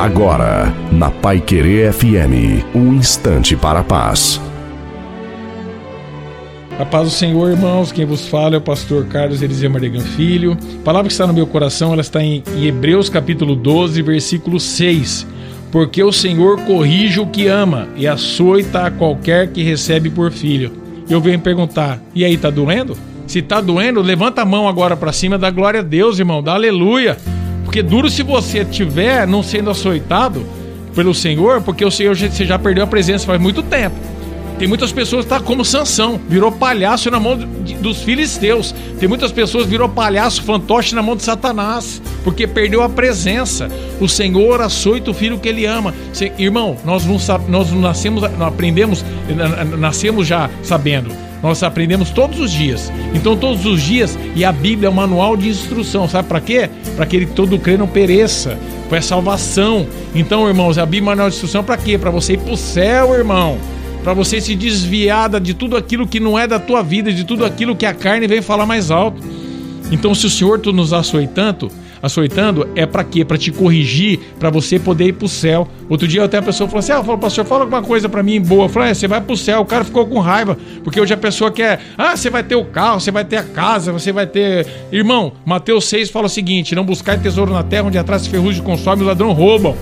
Agora, na Pai Querer FM, um instante para a paz. A paz do Senhor, irmãos, quem vos fala é o pastor Carlos Eliseu Mardegan Filho. A palavra que está no meu coração, ela está em Hebreus capítulo 12, versículo 6. Porque o Senhor corrige o que ama e açoita a qualquer que recebe por filho. Eu venho perguntar, e aí, tá doendo? Se tá doendo, levanta a mão agora para cima, dá glória a Deus, irmão, dá aleluia. Porque duro se você tiver não sendo açoitado pelo Senhor, porque o Senhor você já perdeu a presença faz muito tempo. Tem muitas pessoas que tá como Sansão, virou palhaço na mão de, dos filisteus. Tem muitas pessoas que virou palhaço, fantoche na mão de Satanás, porque perdeu a presença. O Senhor açoita o filho que ele ama. Irmão, nós não, nós não nascemos, não aprendemos, nascemos já sabendo nós aprendemos todos os dias. Então, todos os dias, e a Bíblia é um manual de instrução. Sabe para quê? Para que ele todo crê não pereça. Para salvação. Então, irmãos, a Bíblia é um manual de instrução para quê? Para você ir para o céu, irmão. Para você se desviar de tudo aquilo que não é da tua vida, de tudo aquilo que a carne vem falar mais alto. Então, se o Senhor tu nos açoe tanto, açoitando é para quê? Para te corrigir, para você poder ir pro céu. Outro dia até a pessoa falou assim: "Ah, falou, pastor, fala alguma coisa para mim boa". Eu falei: é, "Você vai pro céu". O cara ficou com raiva, porque hoje a pessoa quer: "Ah, você vai ter o carro, você vai ter a casa, você vai ter". Irmão, Mateus 6 fala o seguinte: "Não buscai tesouro na terra onde atrás ferrugem consome e o ladrão roubam".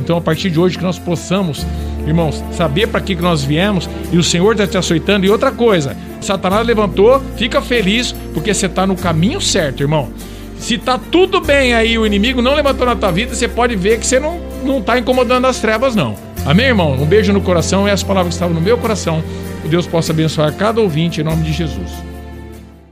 Então, a partir de hoje que nós possamos Irmãos, saber para que, que nós viemos e o Senhor está te açoitando. E outra coisa, Satanás levantou, fica feliz porque você está no caminho certo, irmão. Se tá tudo bem aí, o inimigo não levantou na tua vida, você pode ver que você não, não tá incomodando as trevas, não. Amém, irmão? Um beijo no coração e as palavras que estavam no meu coração. Que Deus possa abençoar cada ouvinte em nome de Jesus.